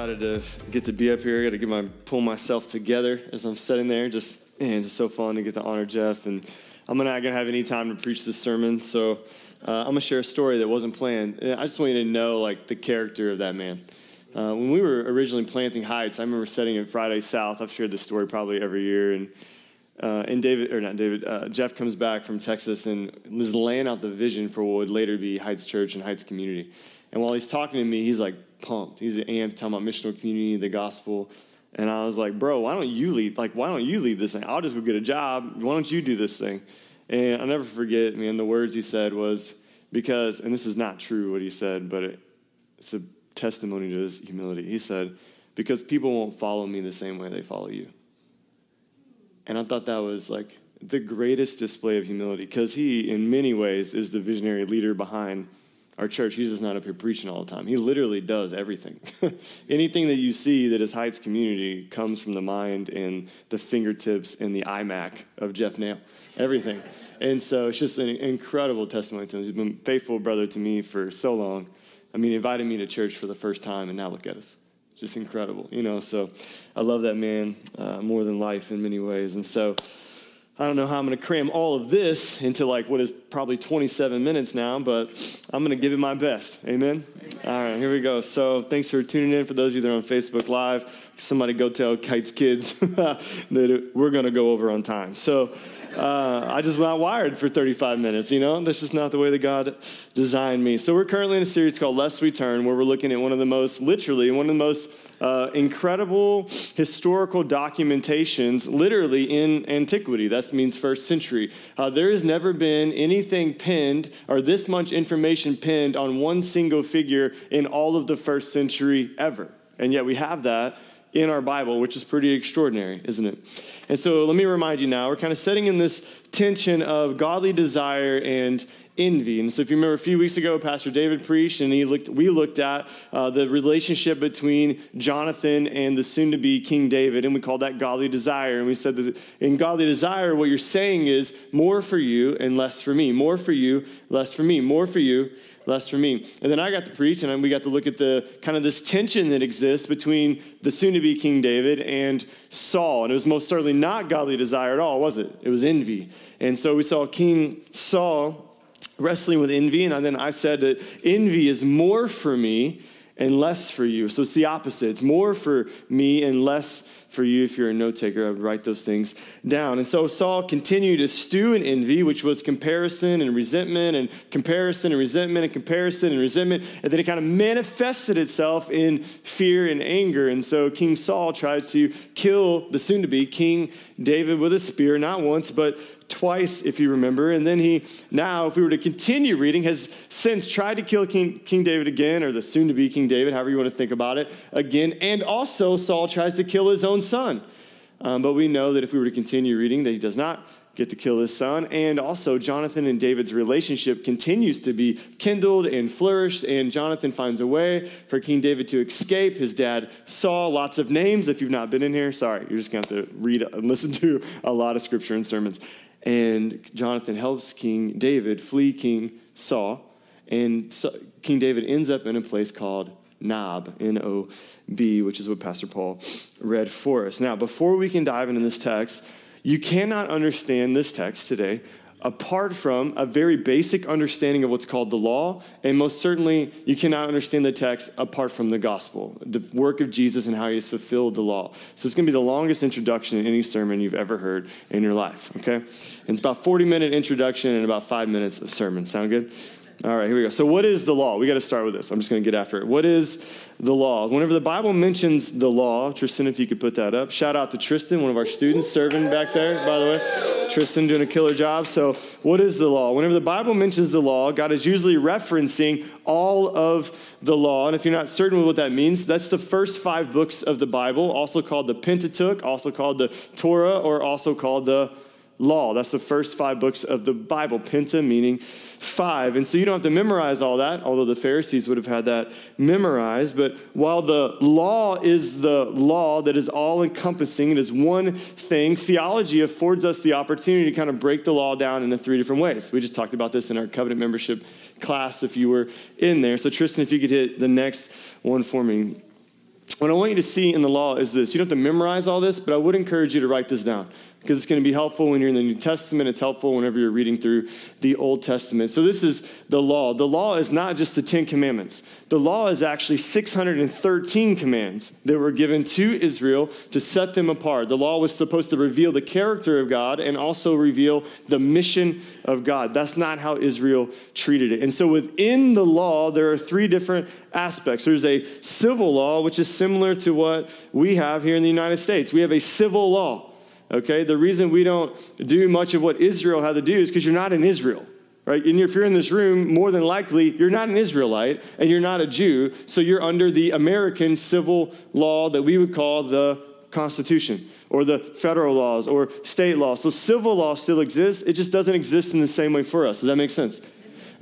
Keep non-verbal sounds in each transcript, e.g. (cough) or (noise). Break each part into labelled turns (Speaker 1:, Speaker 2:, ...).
Speaker 1: Excited to get to be up here. I got to get my pull myself together as I'm sitting there. Just man, it's just so fun to get to honor Jeff, and I'm not gonna have any time to preach this sermon, so uh, I'm gonna share a story that wasn't planned. I just want you to know like the character of that man. Uh, when we were originally planting Heights, I remember setting in Friday South. I've shared this story probably every year, and uh, and David or not David, uh, Jeff comes back from Texas and is laying out the vision for what would later be Heights Church and Heights Community. And while he's talking to me, he's like pumped. He's amped, talking about missional community, the gospel. And I was like, bro, why don't you lead? Like, why don't you lead this thing? I'll just go get a job. Why don't you do this thing? And I'll never forget, man, the words he said was because, and this is not true what he said, but it, it's a testimony to his humility. He said, because people won't follow me the same way they follow you. And I thought that was like the greatest display of humility because he, in many ways, is the visionary leader behind our church. He's just not up here preaching all the time. He literally does everything. (laughs) Anything that you see that is Heights community comes from the mind and the fingertips and the iMac of Jeff Nail. Everything. And so it's just an incredible testimony to him. He's been faithful brother to me for so long. I mean, he invited me to church for the first time, and now look at us. Just incredible, you know. So I love that man uh, more than life in many ways. And so I don't know how I'm going to cram all of this into like what is probably 27 minutes now, but I'm going to give it my best. Amen? Amen? All right, here we go. So thanks for tuning in. For those of you that are on Facebook Live, somebody go tell Heights Kids (laughs) that we're going to go over on time. So uh, I just got wired for 35 minutes, you know? That's just not the way that God designed me. So we're currently in a series called Lest We Turn, where we're looking at one of the most, literally, one of the most uh, incredible historical documentations, literally in antiquity. That means first century. Uh, there has never been anything pinned or this much information pinned on one single figure in all of the first century ever. And yet we have that in our Bible, which is pretty extraordinary, isn't it? And so let me remind you now, we're kind of setting in this tension of godly desire and envy. And so, if you remember a few weeks ago, Pastor David preached, and he looked, we looked at uh, the relationship between Jonathan and the soon to be King David, and we called that godly desire. And we said that in godly desire, what you're saying is more for you and less for me, more for you, less for me, more for you, less for me. And then I got to preach, and we got to look at the kind of this tension that exists between the soon to be King David and Saul. And it was most certainly not godly desire at all, was it? It was envy. And so we saw King Saul wrestling with envy. And then I said that envy is more for me and less for you. So it's the opposite. It's more for me and less for you. If you're a note taker, I would write those things down. And so Saul continued to stew in envy, which was comparison and resentment, and comparison and resentment, and comparison and resentment. And then it kind of manifested itself in fear and anger. And so King Saul tried to kill the soon to be King David with a spear, not once, but twice, if you remember. And then he, now, if we were to continue reading, has since tried to kill King, King David again, or the soon to be King David, however you want to think about it, again. And also, Saul tries to kill his own son. Um, but we know that if we were to continue reading, that he does not get to kill his son. And also, Jonathan and David's relationship continues to be kindled and flourished. And Jonathan finds a way for King David to escape. His dad Saul, lots of names. If you've not been in here, sorry, you're just going to have to read and listen to a lot of scripture and sermons. And Jonathan helps King David flee King Saul. And King David ends up in a place called Nob, N O B, which is what Pastor Paul read for us. Now, before we can dive into this text, you cannot understand this text today apart from a very basic understanding of what's called the law, and most certainly you cannot understand the text apart from the gospel, the work of Jesus and how he has fulfilled the law. So it's going to be the longest introduction in any sermon you've ever heard in your life, okay? And it's about 40 minute introduction and about five minutes of sermon. Sound good? All right, here we go. So, what is the law? We got to start with this. I'm just going to get after it. What is the law? Whenever the Bible mentions the law, Tristan, if you could put that up. Shout out to Tristan, one of our students serving back there, by the way. Tristan doing a killer job. So, what is the law? Whenever the Bible mentions the law, God is usually referencing all of the law. And if you're not certain what that means, that's the first five books of the Bible, also called the Pentateuch, also called the Torah, or also called the law. That's the first five books of the Bible. Penta meaning five. And so you don't have to memorize all that, although the Pharisees would have had that memorized. But while the law is the law that is all encompassing, it is one thing, theology affords us the opportunity to kind of break the law down into three different ways. We just talked about this in our covenant membership class if you were in there. So, Tristan, if you could hit the next one for me. What I want you to see in the law is this. You don't have to memorize all this, but I would encourage you to write this down because it's going to be helpful when you're in the New Testament. It's helpful whenever you're reading through the Old Testament. So, this is the law. The law is not just the Ten Commandments, the law is actually 613 commands that were given to Israel to set them apart. The law was supposed to reveal the character of God and also reveal the mission of God. That's not how Israel treated it. And so, within the law, there are three different aspects. There's a civil law, which is similar to what we have here in the United States. We have a civil law. Okay, the reason we don't do much of what Israel had to do is because you're not in Israel, right? And if you're in this room, more than likely you're not an Israelite and you're not a Jew, so you're under the American civil law that we would call the Constitution or the federal laws or state laws. So civil law still exists, it just doesn't exist in the same way for us. Does that make sense?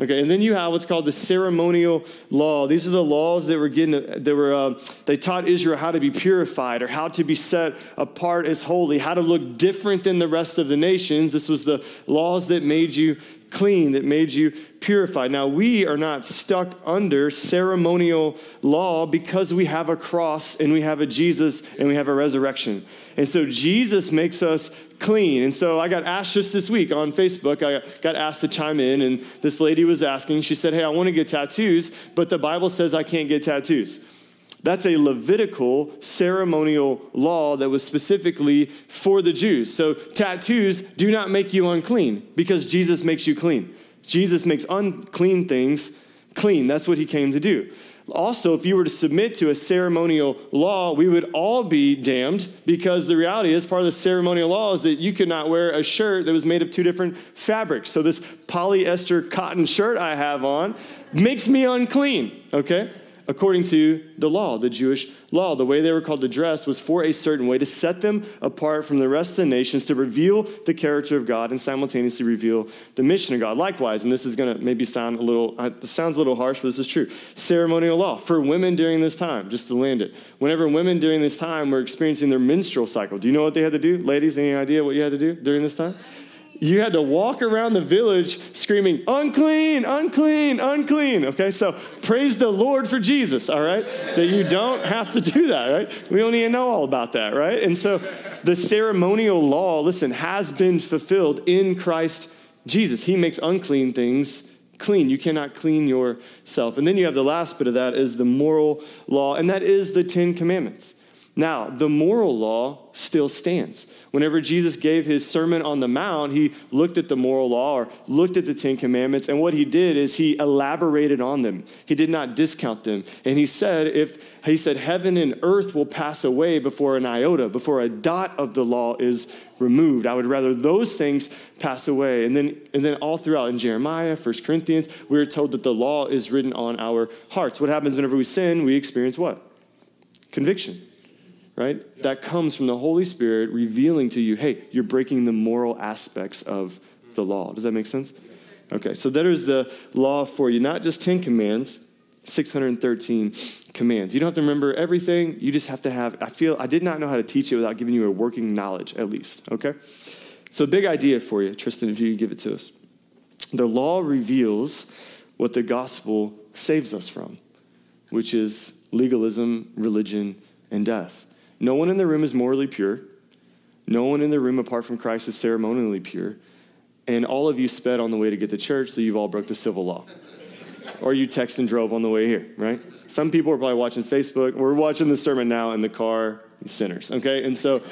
Speaker 1: Okay, and then you have what's called the ceremonial law. These are the laws that were getting that were uh, they taught Israel how to be purified or how to be set apart as holy, how to look different than the rest of the nations. This was the laws that made you clean, that made you purified. Now, we are not stuck under ceremonial law because we have a cross and we have a Jesus and we have a resurrection. And so Jesus makes us clean. And so I got asked just this week on Facebook, I got asked to chime in, and this lady was asking, she said, Hey, I want to get tattoos, but the Bible says I can't get tattoos. That's a Levitical ceremonial law that was specifically for the Jews. So tattoos do not make you unclean because Jesus makes you clean. Jesus makes unclean things clean. That's what he came to do. Also, if you were to submit to a ceremonial law, we would all be damned because the reality is part of the ceremonial law is that you could not wear a shirt that was made of two different fabrics. So, this polyester cotton shirt I have on makes me unclean, okay? According to the law, the Jewish law. The way they were called to dress was for a certain way to set them apart from the rest of the nations, to reveal the character of God and simultaneously reveal the mission of God. Likewise, and this is going to maybe sound a little, uh, it sounds a little harsh, but this is true. Ceremonial law for women during this time, just to land it. Whenever women during this time were experiencing their menstrual cycle, do you know what they had to do? Ladies, any idea what you had to do during this time? You had to walk around the village screaming, unclean, unclean, unclean. Okay, so praise the Lord for Jesus, all right? That you don't have to do that, right? We don't even know all about that, right? And so the ceremonial law, listen, has been fulfilled in Christ Jesus. He makes unclean things clean. You cannot clean yourself. And then you have the last bit of that is the moral law, and that is the Ten Commandments. Now, the moral law still stands. Whenever Jesus gave his Sermon on the Mount, he looked at the moral law or looked at the Ten Commandments, and what he did is he elaborated on them. He did not discount them. And he said, if he said, heaven and earth will pass away before an iota, before a dot of the law is removed. I would rather those things pass away. And then, and then all throughout in Jeremiah, First Corinthians, we are told that the law is written on our hearts. What happens whenever we sin? We experience what? Conviction right? That comes from the Holy Spirit revealing to you, hey, you're breaking the moral aspects of the law. Does that make sense? Okay, so that is the law for you. Not just 10 commands, 613 commands. You don't have to remember everything. You just have to have, I feel, I did not know how to teach it without giving you a working knowledge, at least, okay? So, big idea for you, Tristan, if you give it to us. The law reveals what the gospel saves us from, which is legalism, religion, and death. No one in the room is morally pure. No one in the room apart from Christ is ceremonially pure. And all of you sped on the way to get to church, so you've all broke the civil law. or you text and drove on the way here, right? Some people are probably watching Facebook. We're watching the sermon now in the car, sinners, okay? And so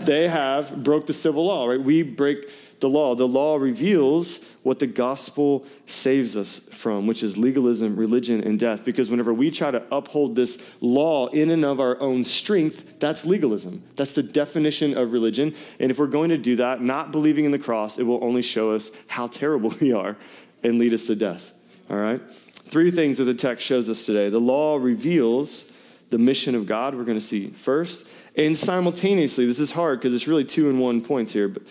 Speaker 1: they have broke the civil law, right? We break the law. The law reveals what the gospel saves us from, which is legalism, religion, and death. Because whenever we try to uphold this law in and of our own strength, that's legalism. That's the definition of religion. And if we're going to do that, not believing in the cross, it will only show us how terrible (laughs) we are and lead us to death. All right? Three things that the text shows us today. The law reveals the mission of God, we're going to see first. And simultaneously, this is hard because it's really two in one points here, but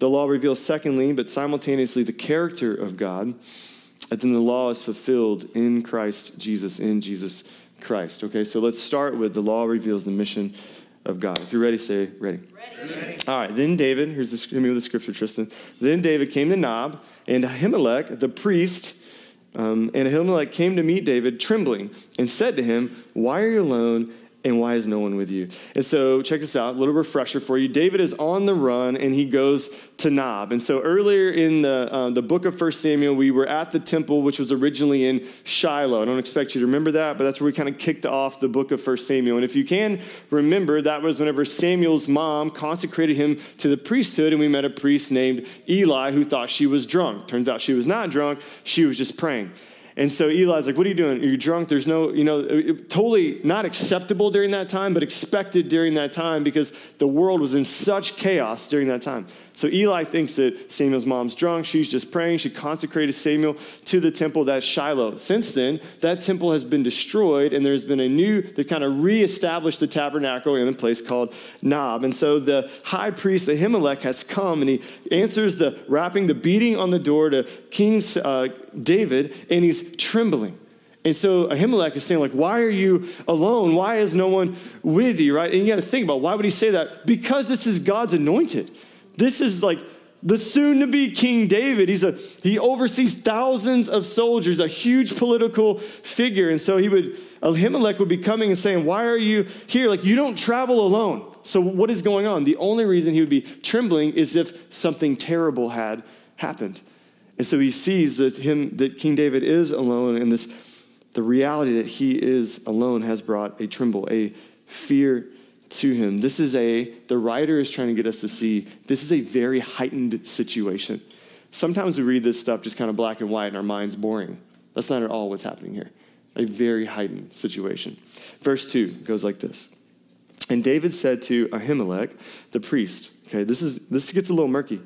Speaker 1: the law reveals secondly, but simultaneously the character of God. And then the law is fulfilled in Christ Jesus, in Jesus Christ. Okay, so let's start with the law reveals the mission of God. If you're ready, say ready. Ready. ready. All right, then David, here's the, me with the scripture, Tristan. Then David came to Nob, and Ahimelech, the priest, um, and Ahimelech came to meet David trembling and said to him, Why are you alone? And why is no one with you? And so, check this out, a little refresher for you. David is on the run and he goes to Nob. And so, earlier in the, uh, the book of First Samuel, we were at the temple, which was originally in Shiloh. I don't expect you to remember that, but that's where we kind of kicked off the book of First Samuel. And if you can remember, that was whenever Samuel's mom consecrated him to the priesthood, and we met a priest named Eli who thought she was drunk. Turns out she was not drunk, she was just praying. And so Eli's like, What are you doing? Are you drunk? There's no, you know, totally not acceptable during that time, but expected during that time because the world was in such chaos during that time. So Eli thinks that Samuel's mom's drunk. She's just praying. She consecrated Samuel to the temple that's Shiloh. Since then, that temple has been destroyed, and there's been a new, they kind of reestablished the tabernacle in a place called Nob. And so the high priest, Ahimelech, has come and he answers the rapping, the beating on the door to King uh, David, and he's trembling. And so Ahimelech is saying, like, why are you alone? Why is no one with you, right? And you got to think about why would he say that? Because this is God's anointed. This is like the soon to be King David. He's a, he oversees thousands of soldiers, a huge political figure. And so he would, Ahimelech would be coming and saying, Why are you here? Like, you don't travel alone. So, what is going on? The only reason he would be trembling is if something terrible had happened. And so he sees that him that King David is alone, and this the reality that he is alone has brought a tremble, a fear to him. This is a, the writer is trying to get us to see this is a very heightened situation. Sometimes we read this stuff just kind of black and white and our mind's boring. That's not at all what's happening here. A very heightened situation. Verse 2 goes like this. And David said to Ahimelech, the priest, okay, this is this gets a little murky.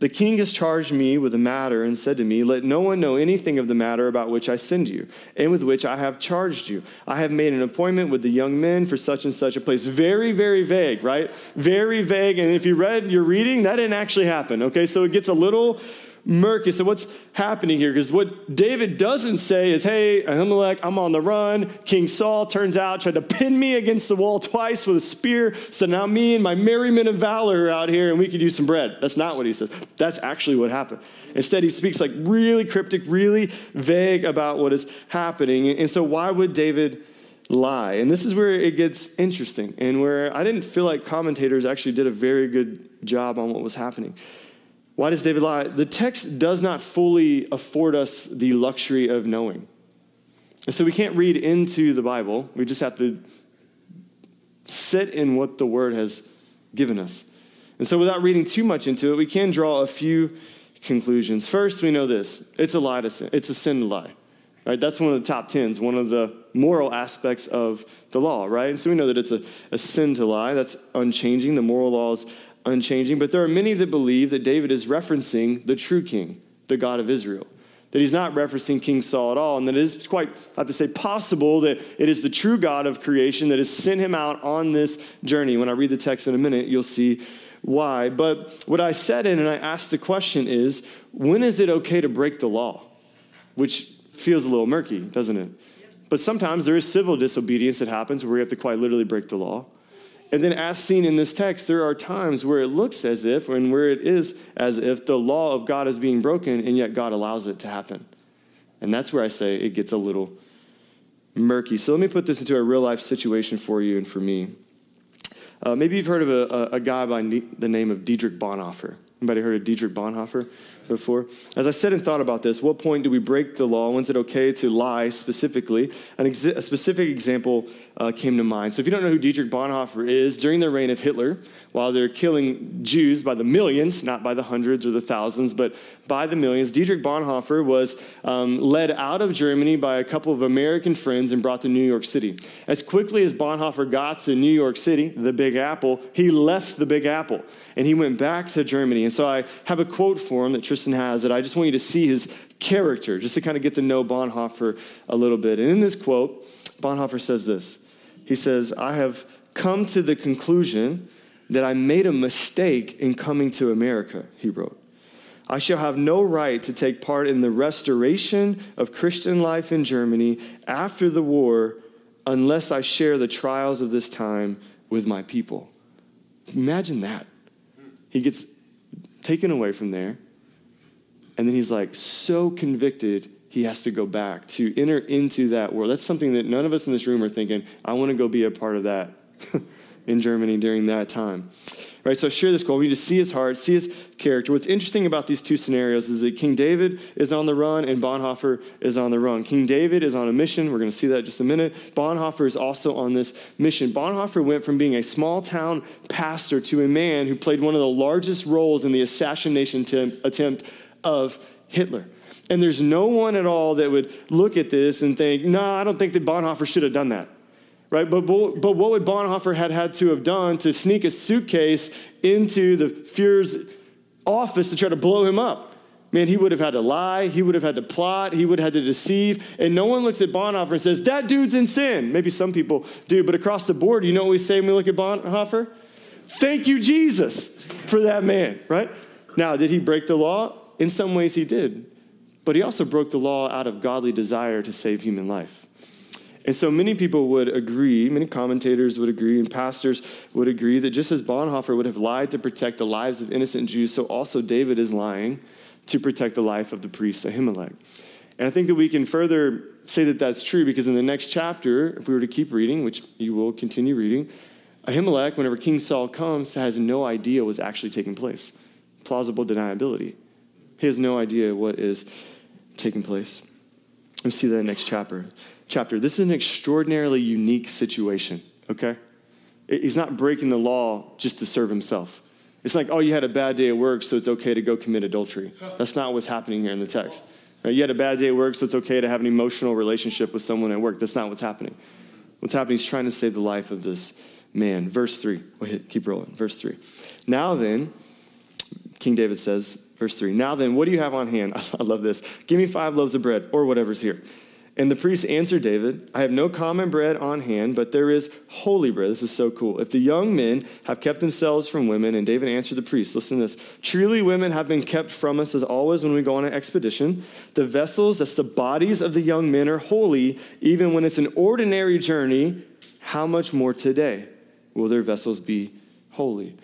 Speaker 1: The king has charged me with the matter and said to me, Let no one know anything of the matter about which I send you, and with which I have charged you. I have made an appointment with the young men for such and such a place. Very, very vague, right? Very vague. And if you read your reading, that didn't actually happen, okay? So it gets a little murky. So what's happening here? Because what David doesn't say is, hey, Ahimelech, I'm on the run. King Saul turns out tried to pin me against the wall twice with a spear. So now me and my merry men of valor are out here and we could use some bread. That's not what he says. That's actually what happened. Instead, he speaks like really cryptic, really vague about what is happening. And so why would David lie? And this is where it gets interesting and where I didn't feel like commentators actually did a very good job on what was happening. Why does David lie? The text does not fully afford us the luxury of knowing. And so we can't read into the Bible. We just have to sit in what the Word has given us. And so without reading too much into it, we can draw a few conclusions. First, we know this it's a lie to sin. It's a sin to lie. Right? That's one of the top tens, one of the moral aspects of the law, right? And so we know that it's a, a sin to lie. That's unchanging. The moral laws unchanging, but there are many that believe that David is referencing the true king, the God of Israel. That he's not referencing King Saul at all, and that it is quite, I have to say, possible that it is the true God of creation that has sent him out on this journey. When I read the text in a minute, you'll see why. But what I said in and I asked the question is when is it okay to break the law? Which feels a little murky, doesn't it? But sometimes there is civil disobedience that happens where we have to quite literally break the law. And then, as seen in this text, there are times where it looks as if, and where it is as if, the law of God is being broken, and yet God allows it to happen. And that's where I say it gets a little murky. So, let me put this into a real life situation for you and for me. Uh, maybe you've heard of a, a, a guy by the name of Dietrich Bonhoeffer. Anybody heard of Dietrich Bonhoeffer? Before. As I said and thought about this, what point do we break the law? When's it okay to lie specifically? An ex- a specific example uh, came to mind. So, if you don't know who Dietrich Bonhoeffer is, during the reign of Hitler, while they're killing Jews by the millions, not by the hundreds or the thousands, but by the millions, Dietrich Bonhoeffer was um, led out of Germany by a couple of American friends and brought to New York City. As quickly as Bonhoeffer got to New York City, the Big Apple, he left the Big Apple and he went back to Germany. And so I have a quote for him that Tristan has that I just want you to see his character, just to kind of get to know Bonhoeffer a little bit. And in this quote, Bonhoeffer says this He says, I have come to the conclusion that I made a mistake in coming to America, he wrote. I shall have no right to take part in the restoration of Christian life in Germany after the war unless I share the trials of this time with my people. Imagine that. He gets taken away from there, and then he's like so convicted he has to go back to enter into that world. That's something that none of us in this room are thinking, I want to go be a part of that (laughs) in Germany during that time. Right, so share this goal. We need to see his heart, see his character. What's interesting about these two scenarios is that King David is on the run and Bonhoeffer is on the run. King David is on a mission. We're going to see that in just a minute. Bonhoeffer is also on this mission. Bonhoeffer went from being a small town pastor to a man who played one of the largest roles in the assassination attempt of Hitler. And there's no one at all that would look at this and think, no, nah, I don't think that Bonhoeffer should have done that right? But, but what would Bonhoeffer had had to have done to sneak a suitcase into the Fuhrer's office to try to blow him up? Man, he would have had to lie, he would have had to plot, he would have had to deceive, and no one looks at Bonhoeffer and says, that dude's in sin. Maybe some people do, but across the board, you know what we say when we look at Bonhoeffer? Thank you, Jesus, for that man, right? Now, did he break the law? In some ways, he did. But he also broke the law out of godly desire to save human life. And so many people would agree, many commentators would agree, and pastors would agree that just as Bonhoeffer would have lied to protect the lives of innocent Jews, so also David is lying to protect the life of the priest Ahimelech. And I think that we can further say that that's true because in the next chapter, if we were to keep reading, which you will continue reading, Ahimelech, whenever King Saul comes, has no idea what's actually taking place. Plausible deniability. He has no idea what is taking place. We see that next chapter chapter. This is an extraordinarily unique situation, okay? He's not breaking the law just to serve himself. It's like, oh, you had a bad day at work, so it's okay to go commit adultery. That's not what's happening here in the text. You had a bad day at work, so it's okay to have an emotional relationship with someone at work. That's not what's happening. What's happening is trying to save the life of this man. Verse 3. Wait, keep rolling. Verse 3. Now then, King David says, verse 3. Now then, what do you have on hand? (laughs) I love this. Give me five loaves of bread, or whatever's here. And the priest answered David, I have no common bread on hand, but there is holy bread. This is so cool. If the young men have kept themselves from women, and David answered the priest, listen to this. Truly, women have been kept from us as always when we go on an expedition. The vessels, that's the bodies of the young men, are holy, even when it's an ordinary journey. How much more today will their vessels be holy?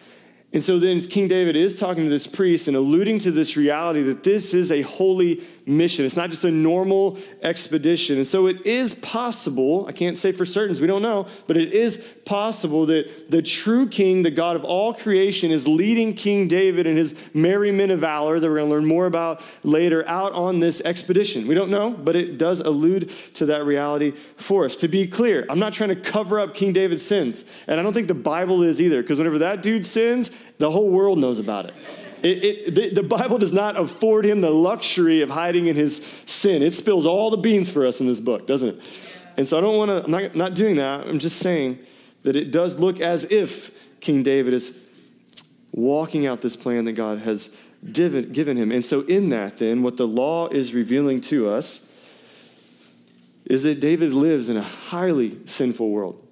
Speaker 1: And so then King David is talking to this priest and alluding to this reality that this is a holy mission. It's not just a normal expedition. And so it is possible, I can't say for certain, we don't know, but it is possible that the true king, the God of all creation, is leading King David and his merry men of valor that we're going to learn more about later out on this expedition. We don't know, but it does allude to that reality for us. To be clear, I'm not trying to cover up King David's sins. And I don't think the Bible is either, because whenever that dude sins, the whole world knows about it. It, it, the, Bible does not afford him the luxury of hiding in his sin. It spills all the beans for us in this book, doesn't it? And so I don't want to, I'm not, not doing that. I'm just saying that it does look as if King David is walking out this plan that God has given him. And so, in that, then, what the law is revealing to us is that David lives in a highly sinful world.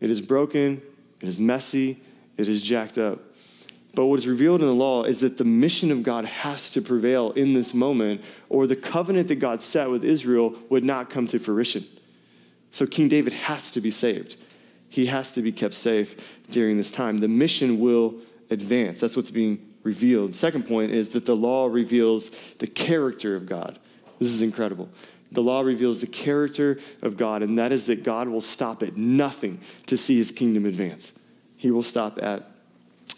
Speaker 1: It is broken, it is messy, it is jacked up. But what is revealed in the law is that the mission of God has to prevail in this moment, or the covenant that God set with Israel would not come to fruition. So King David has to be saved. He has to be kept safe during this time. The mission will advance. That's what's being revealed. Second point is that the law reveals the character of God. This is incredible. The law reveals the character of God, and that is that God will stop at nothing to see his kingdom advance. He will stop at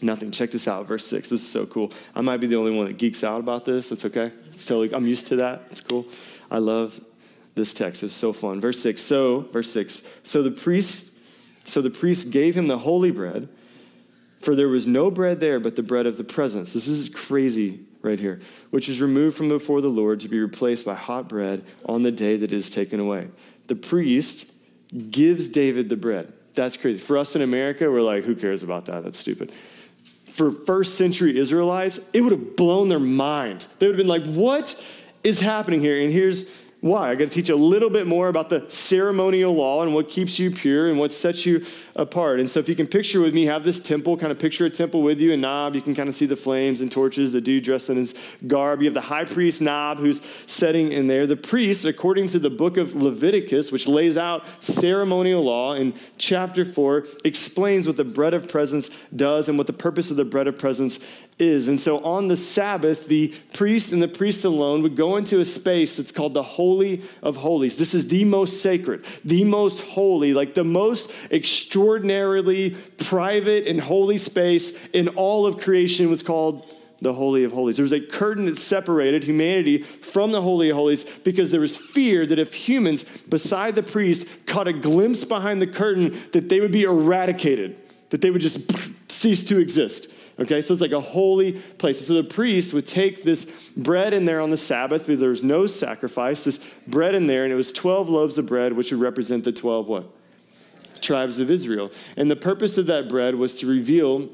Speaker 1: Nothing. Check this out, verse 6. This is so cool. I might be the only one that geeks out about this. It's okay. It's totally, I'm used to that. It's cool. I love this text. It's so fun. Verse 6. So, verse 6. So the priest, so the priest gave him the holy bread, for there was no bread there but the bread of the presence. This is crazy right here, which is removed from before the Lord to be replaced by hot bread on the day that is taken away. The priest gives David the bread. That's crazy. For us in America, we're like, who cares about that? That's stupid for first century Israelites, it would have blown their mind. They would have been like, what is happening here? And here's why? I got to teach a little bit more about the ceremonial law and what keeps you pure and what sets you apart. And so, if you can picture with me, have this temple, kind of picture a temple with you, and Nob, you can kind of see the flames and torches, the dude dressed in his garb. You have the high priest, Nob, who's setting in there. The priest, according to the book of Leviticus, which lays out ceremonial law in chapter 4, explains what the bread of presence does and what the purpose of the bread of presence is. And so on the Sabbath, the priest and the priest alone would go into a space that's called the Holy of Holies. This is the most sacred, the most holy, like the most extraordinarily private and holy space in all of creation was called the Holy of Holies. There was a curtain that separated humanity from the Holy of Holies because there was fear that if humans, beside the priest, caught a glimpse behind the curtain, that they would be eradicated, that they would just cease to exist. Okay, so it's like a holy place. So the priest would take this bread in there on the Sabbath, because there was no sacrifice, this bread in there, and it was 12 loaves of bread, which would represent the 12 what? Tribes of Israel. And the purpose of that bread was to reveal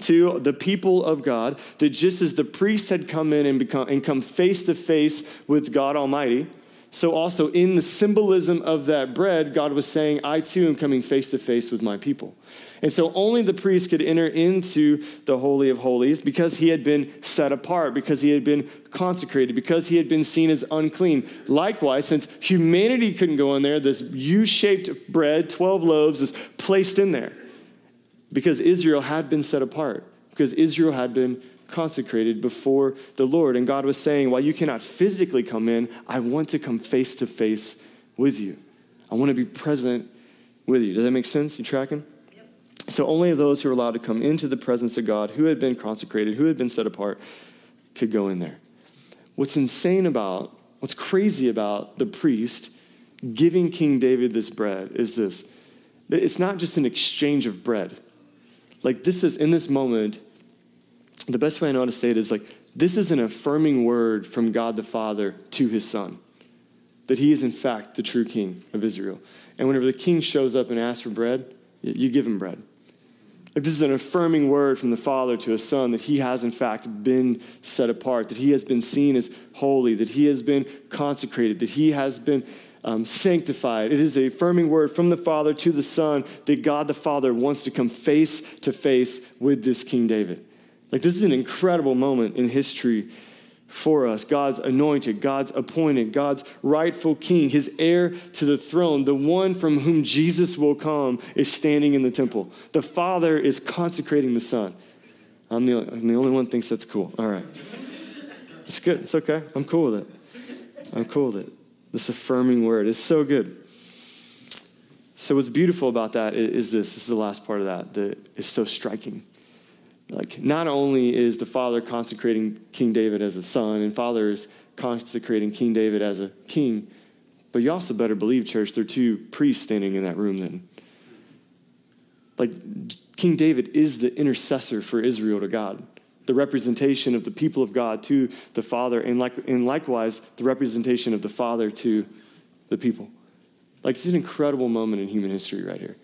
Speaker 1: to the people of God that just as the priests had come in and become and come face to face with God Almighty, so also in the symbolism of that bread, God was saying, I too am coming face to face with my people. And so only the priest could enter into the Holy of Holies because he had been set apart, because he had been consecrated, because he had been seen as unclean. Likewise, since humanity couldn't go in there, this U shaped bread, 12 loaves, is placed in there because Israel had been set apart, because Israel had been consecrated before the Lord. And God was saying, while you cannot physically come in, I want to come face to face with you. I want to be present with you. Does that make sense? You tracking? So only those who were allowed to come into the presence of God, who had been consecrated, who had been set apart, could go in there. What's insane about, what's crazy about the priest giving King David this bread is this it's not just an exchange of bread. Like, this is, in this moment, the best way I know how to say it is like, this is an affirming word from God the Father to his son that he is, in fact, the true king of Israel. And whenever the king shows up and asks for bread, you give him bread. Like this is an affirming word from the Father to a Son that he has, in fact, been set apart, that he has been seen as holy, that he has been consecrated, that he has been um, sanctified. It is a affirming word from the Father to the Son that God the Father wants to come face to face with this King David. Like, this is an incredible moment in history for us. God's anointed, God's appointed, God's rightful king, his heir to the throne, the one from whom Jesus will come, is standing in the temple. The Father is consecrating the Son. I'm the, I'm the only one thinks that's cool. All right. It's good. It's okay. I'm cool with it. I'm cool with it. This affirming word is so good. So, what's beautiful about that is this this is the last part of that that is so striking. Like, not only is the Father consecrating King David as a son, and Father is consecrating King David as a king, but you also better believe, church, there are two priests standing in that room then. Like, King David is the intercessor for Israel to God, the representation of the people of God to the Father, and, like, and likewise, the representation of the Father to the people. Like, it's an incredible moment in human history right here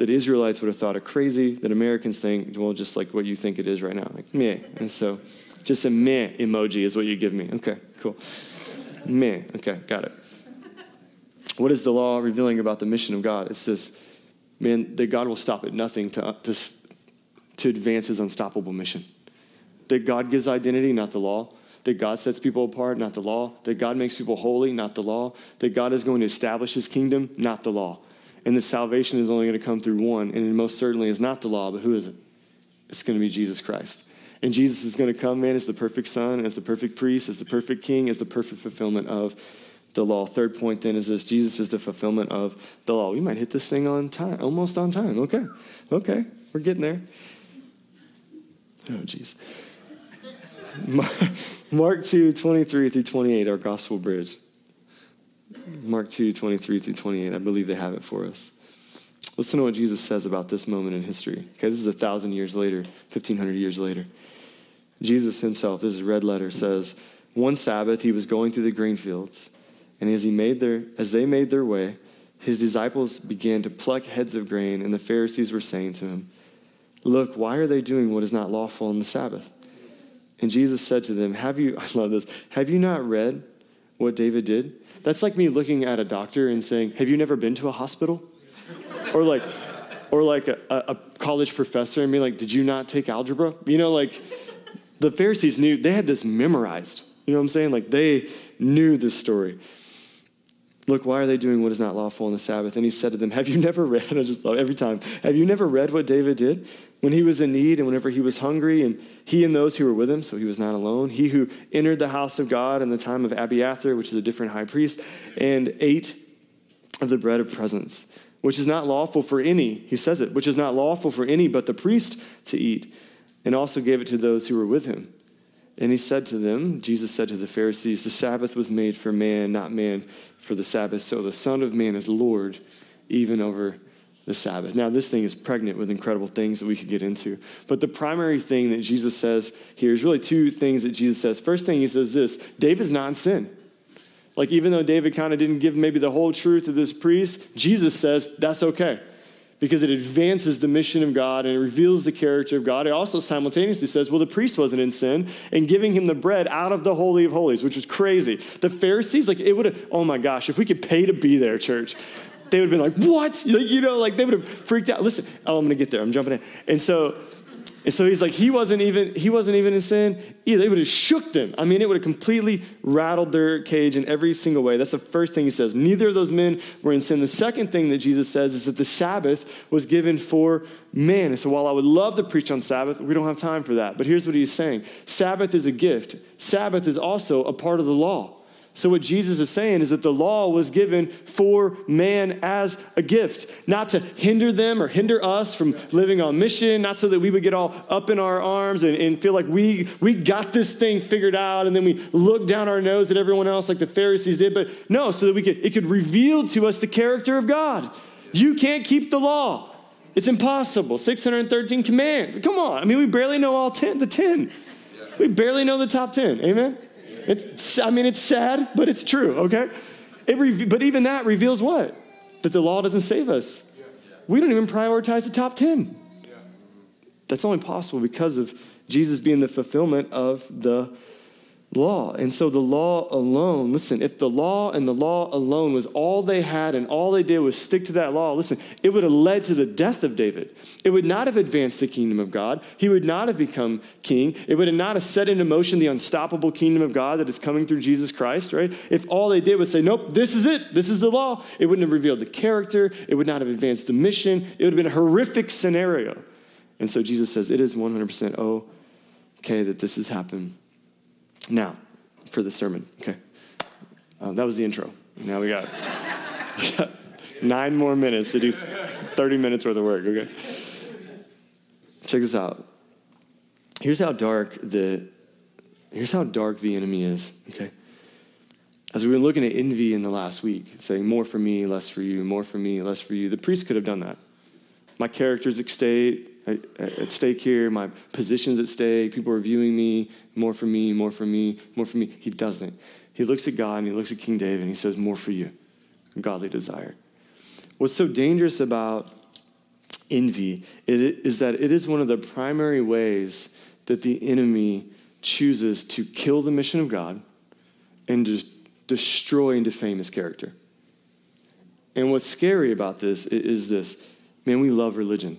Speaker 1: that Israelites would have thought are crazy, that Americans think, well, just like what you think it is right now, like meh. And so just a meh emoji is what you give me. Okay, cool. Meh. Okay, got it. What is the law revealing about the mission of God? It's this, man, that God will stop at nothing to, uh, to, to advance his unstoppable mission. That God gives identity, not the law. That God sets people apart, not the law. That God makes people holy, not the law. That God is going to establish his kingdom, not the law and that salvation is only going to come through one, and it most certainly is not the law, but who is it? It's going to be Jesus Christ. And Jesus is going to come, man, as the perfect son, as the perfect priest, as the perfect king, as the perfect fulfillment of the law. Third point then is this Jesus is the fulfillment of the law. We might hit this thing on time, almost on time. Okay. Okay. We're getting there. Oh, jeez. (laughs) Mark 2, 23 through 28, our gospel bridge. Mark 2, 23 through 28. I believe they have it for us. Listen to what Jesus says about this moment in history. Okay, this is a thousand years later, 1500 years later. Jesus himself, this is red letter, says, One Sabbath he was going through the grain fields, and as, he made their, as they made their way, his disciples began to pluck heads of grain, and the Pharisees were saying to him, Look, why are they doing what is not lawful on the Sabbath? And Jesus said to them, Have you, (laughs) I love this, have you not read what David did? That's like me looking at a doctor and saying, Have you never been to a hospital? or like, or like a, a college professor and being like, Did you not take algebra? You know, like the Pharisees knew, they had this memorized. You know what I'm saying? Like they knew this story. Look, why are they doing what is not lawful on the Sabbath? And he said to them, Have you never read? (laughs) I just love every time. Have you never read what David did when he was in need and whenever he was hungry, and he and those who were with him, so he was not alone? He who entered the house of God in the time of Abiathar, which is a different high priest, and ate of the bread of presence, which is not lawful for any, he says it, which is not lawful for any but the priest to eat, and also gave it to those who were with him. And he said to them, Jesus said to the Pharisees, The Sabbath was made for man, not man for the Sabbath. So the Son of Man is Lord even over the Sabbath. Now, this thing is pregnant with incredible things that we could get into. But the primary thing that Jesus says here is really two things that Jesus says. First thing he says this David's not in sin. Like, even though David kind of didn't give maybe the whole truth to this priest, Jesus says that's okay because it advances the mission of God and it reveals the character of God. It also simultaneously says, well, the priest wasn't in sin and giving him the bread out of the Holy of Holies, which was crazy. The Pharisees, like, it would have, oh my gosh, if we could pay to be there, church, they would have been like, what? (laughs) You know, like they would have freaked out. Listen, oh, I'm going to get there. I'm jumping in. And so, and so he's like, he wasn't even, he wasn't even in sin either. It would have shook them. I mean, it would have completely rattled their cage in every single way. That's the first thing he says. Neither of those men were in sin. The second thing that Jesus says is that the Sabbath was given for man. And so while I would love to preach on Sabbath, we don't have time for that. But here's what he's saying Sabbath is a gift, Sabbath is also a part of the law. So, what Jesus is saying is that the law was given for man as a gift, not to hinder them or hinder us from living on mission, not so that we would get all up in our arms and, and feel like we, we got this thing figured out and then we look down our nose at everyone else like the Pharisees did, but no, so that we could, it could reveal to us the character of God. You can't keep the law. It's impossible. 613 commands. Come on. I mean, we barely know all 10, the 10. We barely know the top 10. Amen? It's, I mean, it's sad, but it's true, okay? It re- but even that reveals what? That the law doesn't save us. We don't even prioritize the top 10. That's only possible because of Jesus being the fulfillment of the law. And so the law alone, listen, if the law and the law alone was all they had and all they did was stick to that law, listen, it would have led to the death of David. It would not have advanced the kingdom of God. He would not have become king. It would have not have set into motion the unstoppable kingdom of God that is coming through Jesus Christ, right? If all they did was say, nope, this is it, this is the law, it wouldn't have revealed the character, it would not have advanced the mission, it would have been a horrific scenario. And so Jesus says, it is 100% okay that this has happened now, for the sermon. Okay. Uh, that was the intro. Now we got, we got nine more minutes to do 30 minutes worth of work. Okay. Check this out. Here's how dark the here's how dark the enemy is. Okay. As we've been looking at envy in the last week, saying more for me, less for you, more for me, less for you, the priest could have done that. My character's at stake, here, my position's at stake, people are viewing me, more for me, more for me, more for me. He doesn't. He looks at God and he looks at King David and he says, More for you, godly desire. What's so dangerous about envy is that it is one of the primary ways that the enemy chooses to kill the mission of God and destroy and defame his character. And what's scary about this is this man, we love religion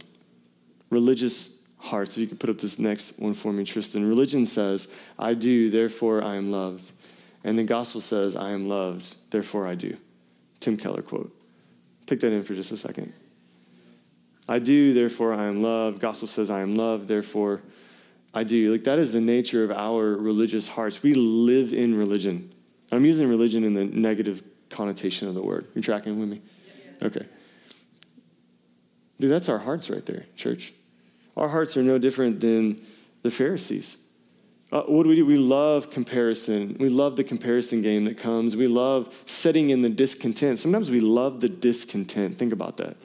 Speaker 1: religious hearts. If you could put up this next one for me, Tristan. Religion says, I do, therefore I am loved. And the gospel says, I am loved, therefore I do. Tim Keller quote. Take that in for just a second. I do, therefore I am loved. Gospel says, I am loved, therefore I do. Like that is the nature of our religious hearts. We live in religion. I'm using religion in the negative connotation of the word. You're tracking with me? Okay. Dude, that's our hearts right there, church. Our hearts are no different than the Pharisees. Uh, what do we do? We love comparison. We love the comparison game that comes. We love setting in the discontent. Sometimes we love the discontent. Think about that.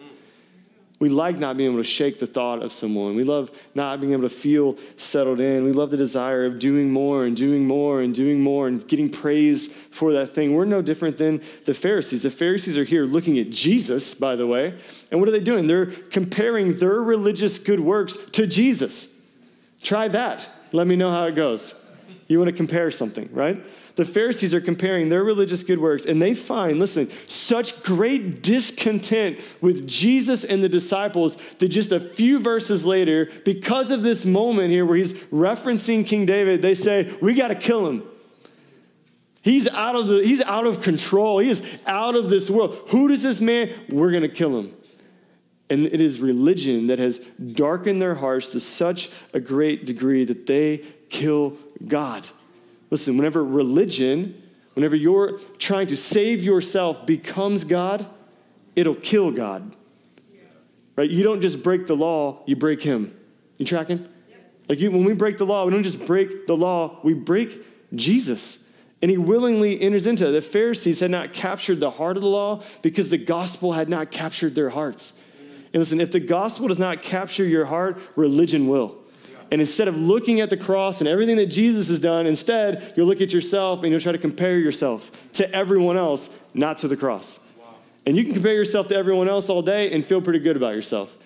Speaker 1: We like not being able to shake the thought of someone. We love not being able to feel settled in. We love the desire of doing more and doing more and doing more and getting praised for that thing. We're no different than the Pharisees. The Pharisees are here looking at Jesus, by the way. And what are they doing? They're comparing their religious good works to Jesus. Try that. Let me know how it goes. You want to compare something, right? The Pharisees are comparing their religious good works, and they find, listen, such great discontent with Jesus and the disciples that just a few verses later, because of this moment here where he's referencing King David, they say, We got to kill him. He's out of the, he's out of control. He is out of this world. Who does this man? We're going to kill him. And it is religion that has darkened their hearts to such a great degree that they kill God. Listen, whenever religion, whenever you're trying to save yourself becomes God, it'll kill God. Right? You don't just break the law, you break him. You tracking? Like you, when we break the law, we don't just break the law, we break Jesus. And he willingly enters into it. The Pharisees had not captured the heart of the law because the gospel had not captured their hearts. And listen, if the gospel does not capture your heart, religion will. And instead of looking at the cross and everything that Jesus has done, instead, you'll look at yourself and you'll try to compare yourself to everyone else, not to the cross. And you can compare yourself to everyone else all day and feel pretty good about yourself.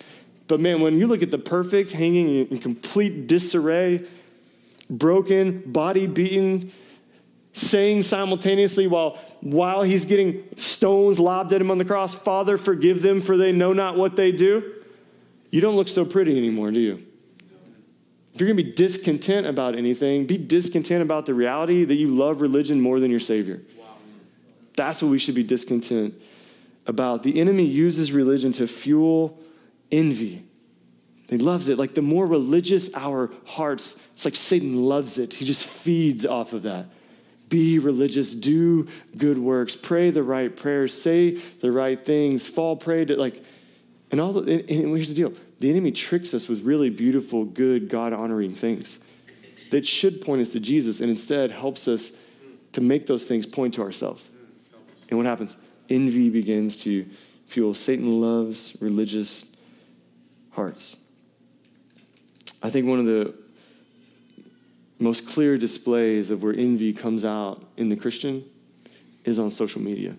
Speaker 1: But man, when you look at the perfect, hanging in complete disarray, broken, body beaten, saying simultaneously while, while he's getting stones lobbed at him on the cross, Father, forgive them, for they know not what they do. You don't look so pretty anymore, do you? If you're going to be discontent about anything, be discontent about the reality that you love religion more than your Savior. That's what we should be discontent about. The enemy uses religion to fuel envy. He loves it. Like the more religious our hearts, it's like Satan loves it. He just feeds off of that be religious, do good works, pray the right prayers, say the right things, fall prey to like, and all the, and, and here's the deal the enemy tricks us with really beautiful, good, God honoring things that should point us to Jesus and instead helps us to make those things point to ourselves. And what happens? Envy begins to fuel. Satan loves religious hearts. I think one of the most clear displays of where envy comes out in the Christian is on social media.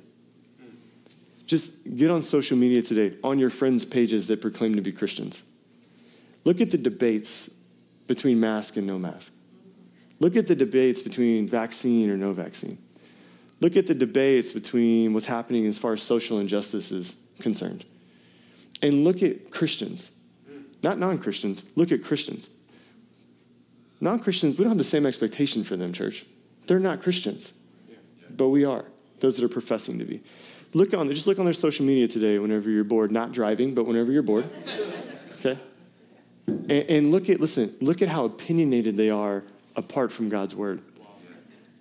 Speaker 1: Just get on social media today, on your friends' pages that proclaim to be Christians. Look at the debates between mask and no mask. Look at the debates between vaccine or no vaccine. Look at the debates between what's happening as far as social injustice is concerned. And look at Christians, not non Christians, look at Christians. Non Christians, we don't have the same expectation for them, church. They're not Christians, but we are, those that are professing to be. Look on, just look on their social media today whenever you're bored, not driving, but whenever you're bored. Okay? And, and look at, listen, look at how opinionated they are apart from God's word.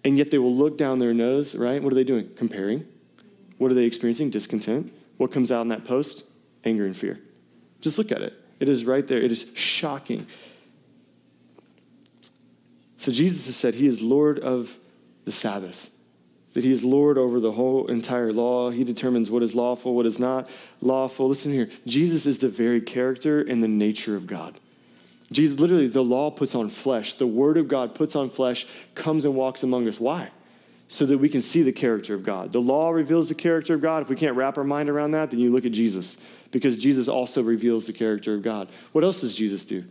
Speaker 1: And yet they will look down their nose, right? What are they doing? Comparing. What are they experiencing? Discontent. What comes out in that post? Anger and fear. Just look at it. It is right there. It is shocking. So Jesus has said he is Lord of the Sabbath, that he is Lord over the whole entire law. He determines what is lawful, what is not lawful. Listen here Jesus is the very character and the nature of God. Jesus, literally, the law puts on flesh. The word of God puts on flesh, comes and walks among us. Why? So that we can see the character of God. The law reveals the character of God. If we can't wrap our mind around that, then you look at Jesus, because Jesus also reveals the character of God. What else does Jesus do?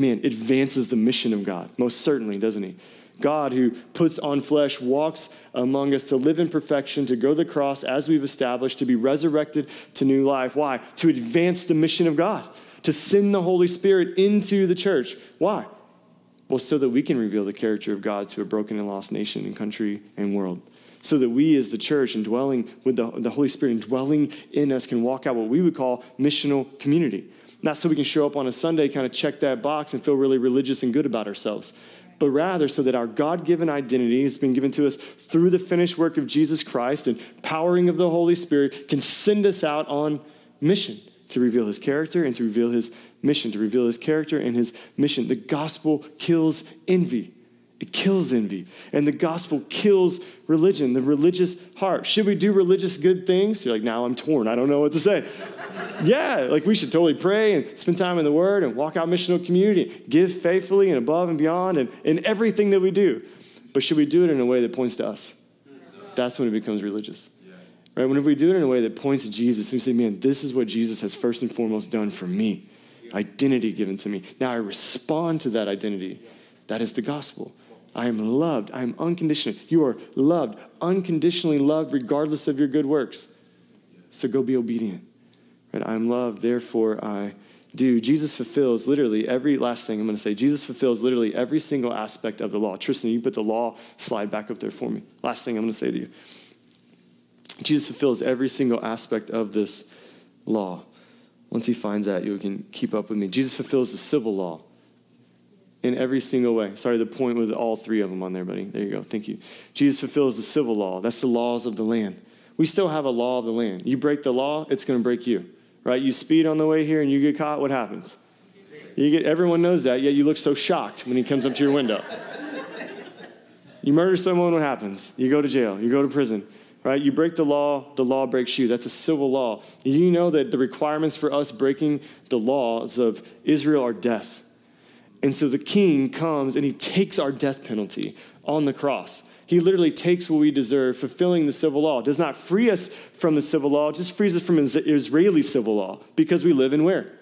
Speaker 1: man, advances the mission of God, most certainly, doesn't he? God, who puts on flesh, walks among us to live in perfection, to go to the cross as we've established, to be resurrected to new life. Why? To advance the mission of God, to send the Holy Spirit into the church. Why? Well, so that we can reveal the character of God to a broken and lost nation and country and world. So that we, as the church, and dwelling with the, the Holy Spirit and dwelling in us, can walk out what we would call missional community not so we can show up on a Sunday, kind of check that box and feel really religious and good about ourselves, but rather so that our God given identity has been given to us through the finished work of Jesus Christ and powering of the Holy Spirit can send us out on mission to reveal his character and to reveal his mission, to reveal his character and his mission. The gospel kills envy. It kills envy. And the gospel kills religion, the religious heart. Should we do religious good things? You're like, now I'm torn. I don't know what to say. (laughs) yeah, like we should totally pray and spend time in the Word and walk out missional community, give faithfully and above and beyond and in everything that we do. But should we do it in a way that points to us? That's when it becomes religious. Right? Whenever we do it in a way that points to Jesus, we say, man, this is what Jesus has first and foremost done for me. Identity given to me. Now I respond to that identity. That is the gospel. I am loved. I am unconditional. You are loved, unconditionally loved, regardless of your good works. So go be obedient. Right? I am loved, therefore I do. Jesus fulfills literally every last thing I'm going to say. Jesus fulfills literally every single aspect of the law. Tristan, you put the law slide back up there for me. Last thing I'm going to say to you. Jesus fulfills every single aspect of this law. Once he finds that, you can keep up with me. Jesus fulfills the civil law in every single way. Sorry, the point with all three of them on there, buddy. There you go. Thank you. Jesus fulfills the civil law. That's the laws of the land. We still have a law of the land. You break the law, it's going to break you. Right? You speed on the way here and you get caught, what happens? You get everyone knows that, yet you look so shocked when he comes up to your window. (laughs) you murder someone, what happens? You go to jail, you go to prison. Right? You break the law, the law breaks you. That's a civil law. You know that the requirements for us breaking the laws of Israel are death. And so the king comes and he takes our death penalty on the cross. He literally takes what we deserve, fulfilling the civil law. Does not free us from the civil law, just frees us from Israeli civil law because we live in where?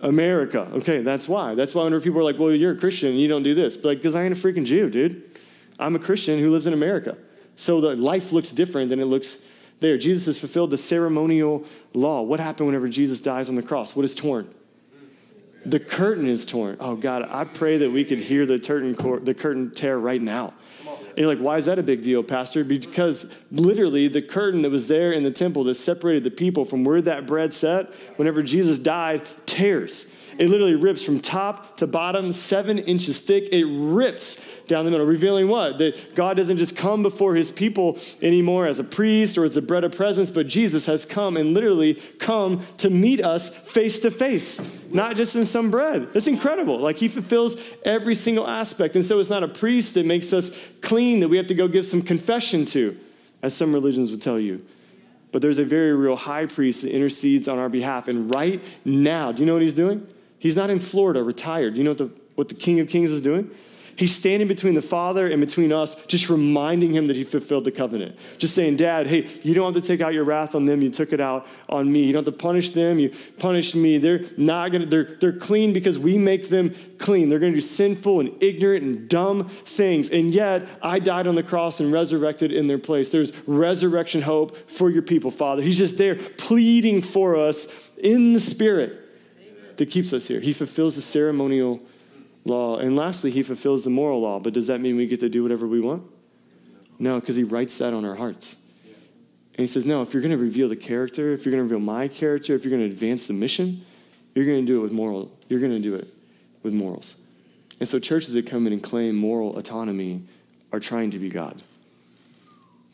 Speaker 1: America. Okay, that's why. That's why whenever people are like, well, you're a Christian and you don't do this. But like, because I ain't a freaking Jew, dude. I'm a Christian who lives in America. So the life looks different than it looks there. Jesus has fulfilled the ceremonial law. What happened whenever Jesus dies on the cross? What is torn? The curtain is torn. Oh God, I pray that we could hear the curtain, the curtain tear right now. And you're like, why is that a big deal, Pastor? Because literally the curtain that was there in the temple that separated the people from where that bread sat, whenever Jesus died, tears. It literally rips from top to bottom, seven inches thick. It rips down the middle, revealing what? That God doesn't just come before his people anymore as a priest or as a bread of presence, but Jesus has come and literally come to meet us face to face, not just in some bread. It's incredible. Like he fulfills every single aspect. And so it's not a priest that makes us clean that we have to go give some confession to, as some religions would tell you but there's a very real high priest that intercedes on our behalf. And right now, do you know what he's doing? He's not in Florida, retired. You know what the, what the King of Kings is doing? He's standing between the Father and between us, just reminding him that he fulfilled the covenant. Just saying, Dad, hey, you don't have to take out your wrath on them. You took it out on me. You don't have to punish them. You punished me. They're not gonna, they're, they're clean because we make them clean. They're gonna do sinful and ignorant and dumb things. And yet, I died on the cross and resurrected in their place. There's resurrection hope for your people, Father. He's just there pleading for us in the Spirit that keeps us here. He fulfills the ceremonial law. And lastly, he fulfills the moral law. But does that mean we get to do whatever we want? No, because he writes that on our hearts. And he says, no, if you're going to reveal the character, if you're going to reveal my character, if you're going to advance the mission, you're going to do it with moral. You're going to do it with morals. And so churches that come in and claim moral autonomy are trying to be God.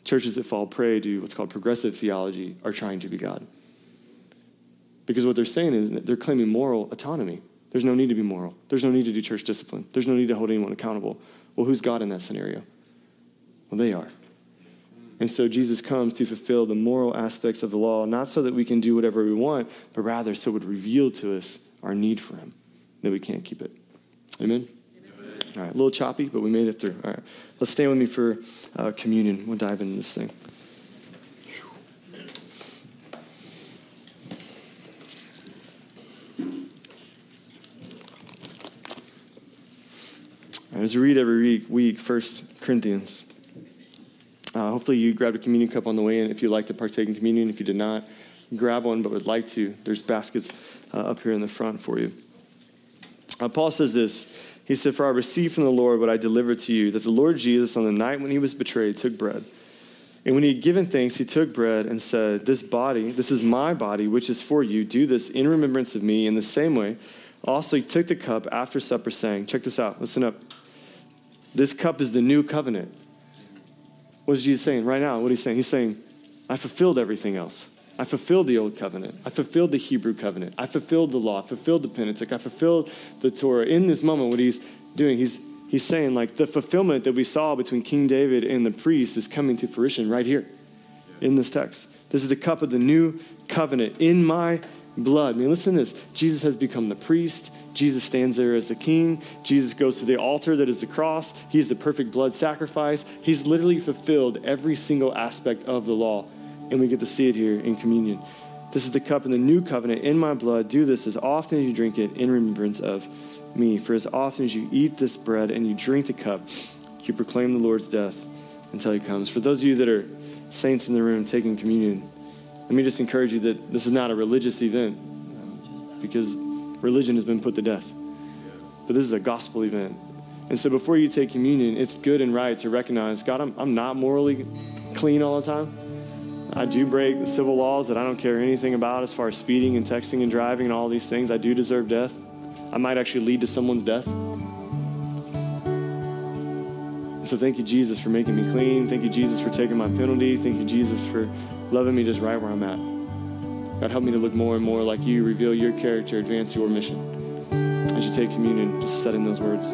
Speaker 1: Churches that fall prey to what's called progressive theology are trying to be God. Because what they're saying is they're claiming moral autonomy. There's no need to be moral. There's no need to do church discipline. There's no need to hold anyone accountable. Well, who's God in that scenario? Well, they are. And so Jesus comes to fulfill the moral aspects of the law, not so that we can do whatever we want, but rather so it would reveal to us our need for Him, that we can't keep it. Amen? Amen. All right, a little choppy, but we made it through. All right, let's stand with me for uh, communion. We'll dive into this thing. As we read every week, 1 Corinthians. Uh, hopefully, you grabbed a communion cup on the way in if you'd like to partake in communion. If you did not, grab one but would like to. There's baskets uh, up here in the front for you. Uh, Paul says this. He said, For I received from the Lord what I delivered to you, that the Lord Jesus, on the night when he was betrayed, took bread. And when he had given thanks, he took bread and said, This body, this is my body, which is for you. Do this in remembrance of me. In the same way, also he took the cup after supper, saying, Check this out, listen up. This cup is the new covenant. What is Jesus saying right now? What he's saying? He's saying, I fulfilled everything else. I fulfilled the old covenant. I fulfilled the Hebrew covenant. I fulfilled the law. I fulfilled the Pentateuch. I fulfilled the Torah. In this moment, what he's doing, he's, he's saying, like, the fulfillment that we saw between King David and the priest is coming to fruition right here in this text. This is the cup of the new covenant in my blood. I mean, listen to this. Jesus has become the priest. Jesus stands there as the king. Jesus goes to the altar that is the cross. He's the perfect blood sacrifice. He's literally fulfilled every single aspect of the law and we get to see it here in communion. This is the cup in the new covenant in my blood. Do this as often as you drink it in remembrance of me. For as often as you eat this bread and you drink the cup, you proclaim the Lord's death until he comes. For those of you that are saints in the room taking communion, let me just encourage you that this is not a religious event because religion has been put to death. But this is a gospel event. And so before you take communion, it's good and right to recognize God, I'm, I'm not morally clean all the time. I do break civil laws that I don't care anything about as far as speeding and texting and driving and all these things. I do deserve death. I might actually lead to someone's death. So thank you, Jesus, for making me clean. Thank you, Jesus, for taking my penalty. Thank you, Jesus, for loving me just right where I'm at. God, help me to look more and more like you, reveal your character, advance your mission. As you take communion, just set in those words.